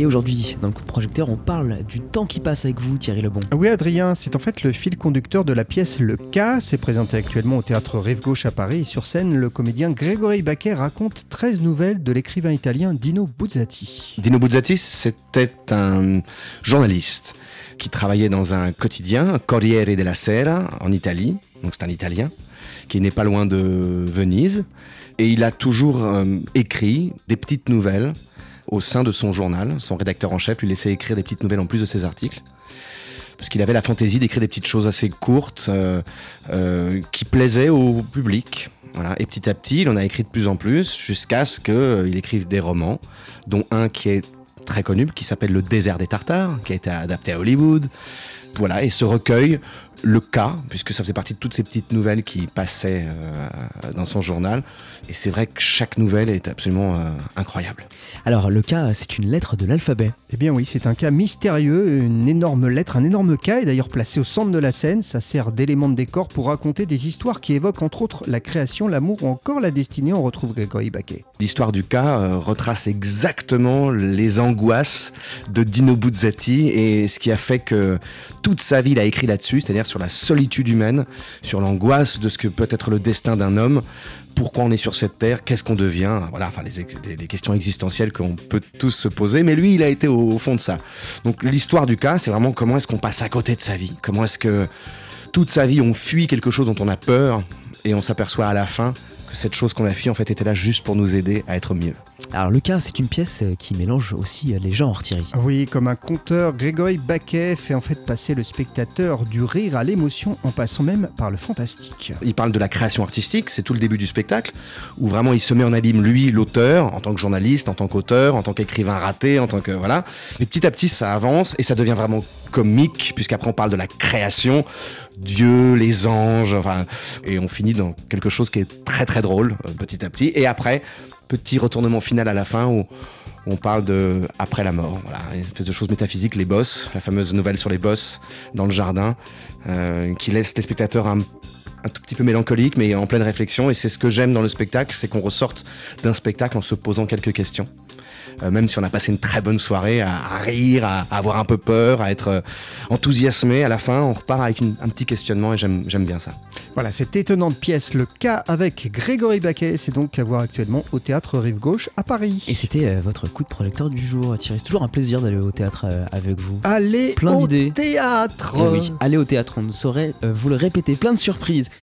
Et aujourd'hui, dans le coup de projecteur, on parle du temps qui passe avec vous, Thierry Lebon. Oui, Adrien, c'est en fait le fil conducteur de la pièce Le Cas. C'est présenté actuellement au théâtre Rive Gauche à Paris. Et sur scène, le comédien Grégory Baquet raconte 13 nouvelles de l'écrivain italien Dino Buzzati. Dino Buzzati, c'était un journaliste qui travaillait dans un quotidien, Corriere della Sera, en Italie. Donc c'est un Italien qui n'est pas loin de Venise. Et il a toujours euh, écrit des petites nouvelles au sein de son journal. Son rédacteur en chef lui laissait écrire des petites nouvelles en plus de ses articles. Parce qu'il avait la fantaisie d'écrire des petites choses assez courtes euh, euh, qui plaisaient au public. Voilà. Et petit à petit, il en a écrit de plus en plus jusqu'à ce qu'il écrive des romans, dont un qui est très connu, qui s'appelle Le désert des Tartares, qui a été adapté à Hollywood. Voilà, et ce recueil le cas, puisque ça faisait partie de toutes ces petites nouvelles qui passaient euh, dans son journal. Et c'est vrai que chaque nouvelle est absolument euh, incroyable. Alors, le cas, c'est une lettre de l'alphabet. Eh bien oui, c'est un cas mystérieux, une énorme lettre, un énorme cas, est d'ailleurs placé au centre de la scène. Ça sert d'élément de décor pour raconter des histoires qui évoquent entre autres la création, l'amour ou encore la destinée. On retrouve Grégory Baquet. L'histoire du cas euh, retrace exactement les angoisses de Dino Buzzati et ce qui a fait que toute sa vie il a écrit là-dessus, c'est-à-dire sur la solitude humaine, sur l'angoisse de ce que peut être le destin d'un homme, pourquoi on est sur cette terre, qu'est-ce qu'on devient, voilà, enfin les, questions existentielles qu'on peut tous se poser, mais lui il a été au, fond de ça. Donc l'histoire du cas, c'est vraiment comment est-ce qu'on passe à côté de sa vie, comment est-ce que toute sa vie on fuit quelque chose dont on a peur et on s'aperçoit à la fin que cette chose qu'on a fui en fait était là juste pour nous aider à être mieux? Alors le cas, c'est une pièce euh, qui mélange aussi euh, les genres, Thierry. Oui, comme un conteur, Grégory Baquet fait en fait passer le spectateur du rire à l'émotion en passant même par le fantastique. Il parle de la création artistique, c'est tout le début du spectacle, où vraiment il se met en abîme, lui, l'auteur, en tant que journaliste, en tant qu'auteur, en tant qu'écrivain raté, en tant que... Voilà. Et petit à petit, ça avance et ça devient vraiment comique, puisqu'après on parle de la création, Dieu, les anges, enfin, et on finit dans quelque chose qui est très très drôle, euh, petit à petit. Et après, petit retournement final à la fin où on parle de après la mort. Voilà, une espèce de choses métaphysiques, les boss, la fameuse nouvelle sur les boss dans le jardin, euh, qui laisse les spectateurs un, un, tout petit peu mélancoliques, mais en pleine réflexion. Et c'est ce que j'aime dans le spectacle, c'est qu'on ressorte d'un spectacle en se posant quelques questions. Euh, même si on a passé une très bonne soirée à, rire, à, avoir un peu peur, à être euh, enthousiasmé, à la fin, on repart avec un petit questionnement et j'aime bien ça. Voilà, cette étonnante pièce, Le cas avec Grégory Baquet, c'est donc à voir actuellement au théâtre Rive Gauche à Paris. Et c'était euh, votre coup de projecteur du jour, Thierry. C'est toujours un plaisir d'aller au théâtre avec vous. Allez plein au théâtre eh oui, allez au théâtre, on ne saurait vous le répéter, plein de surprises.